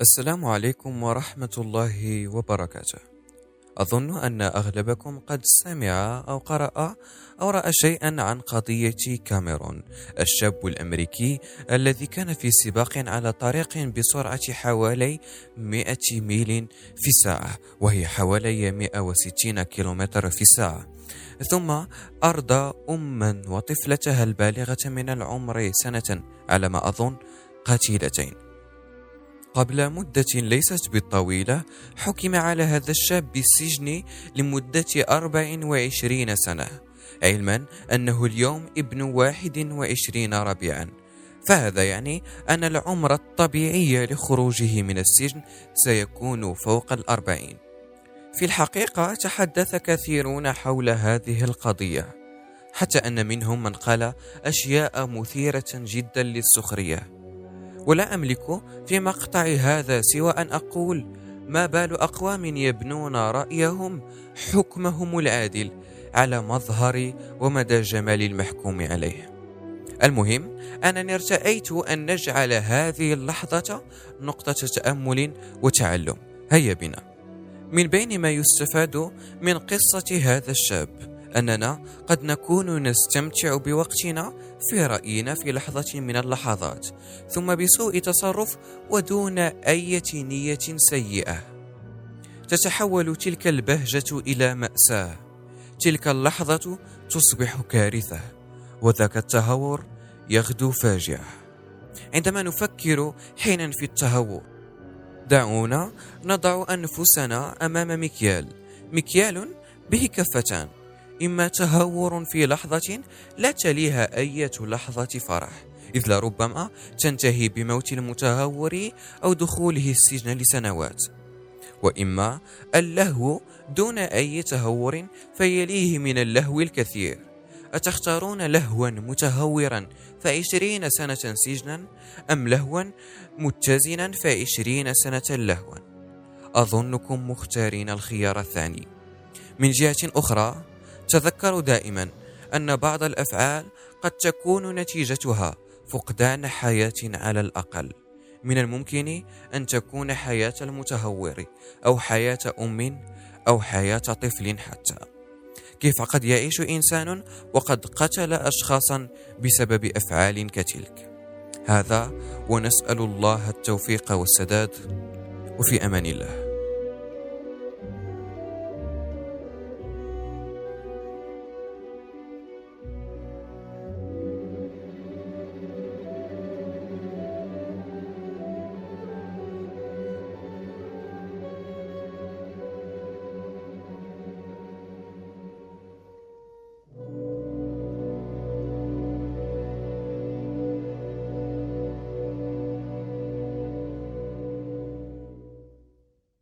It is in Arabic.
السلام عليكم ورحمة الله وبركاته. أظن أن أغلبكم قد سمع أو قرأ أو رأى شيئا عن قضية كاميرون، الشاب الأمريكي الذي كان في سباق على طريق بسرعة حوالي 100 ميل في الساعة، وهي حوالي 160 كيلومتر في الساعة. ثم أرضى أما وطفلتها البالغة من العمر سنة على ما أظن قتيلتين قبل مدة ليست بالطويلة حكم على هذا الشاب بالسجن لمدة 24 سنة علما أنه اليوم ابن 21 ربيعا. فهذا يعني أن العمر الطبيعي لخروجه من السجن سيكون فوق الأربعين. في الحقيقة تحدث كثيرون حول هذه القضية حتى أن منهم من قال أشياء مثيرة جدا للسخرية. ولا أملك في مقطع هذا سوى أن أقول ما بال أقوام يبنون رأيهم؟ حكمهم العادل على مظهر ومدى جمال المحكوم عليه. المهم أنني ارتأيت أن نجعل هذه اللحظة نقطة تأمل وتعلم. هيا بنا. من بين ما يستفاد من قصة هذا الشاب أننا قد نكون نستمتع بوقتنا في رأينا في لحظة من اللحظات ثم بسوء تصرف ودون أي نية سيئة. تتحول تلك البهجة إلى مأساة. تلك اللحظة تصبح كارثة وذاك التهور يغدو فاجعة. عندما نفكر حينا في التهور دعونا نضع أنفسنا أمام مكيال. مكيال به كفتان. إما تهور في لحظة لا تليها أي لحظة فرح إذ لربما تنتهي بموت المتهور أو دخوله السجن لسنوات. وإما اللهو دون أي تهور فيليه من اللهو الكثير. أتختارون لهوا متهورا فعشرين سنة سجنا أم لهوا متزنا فعشرين سنة لهوا؟ أظنكم مختارين الخيار الثاني. من جهة أخرى تذكروا دائما أن بعض الأفعال قد تكون نتيجتها فقدان حياة على الأقل. من الممكن أن تكون حياة المتهور أو حياة أم أو حياة طفل حتى. كيف قد يعيش إنسان وقد قتل أشخاصا بسبب أفعال كتلك؟ هذا ونسأل الله التوفيق والسداد. وفي أمان الله.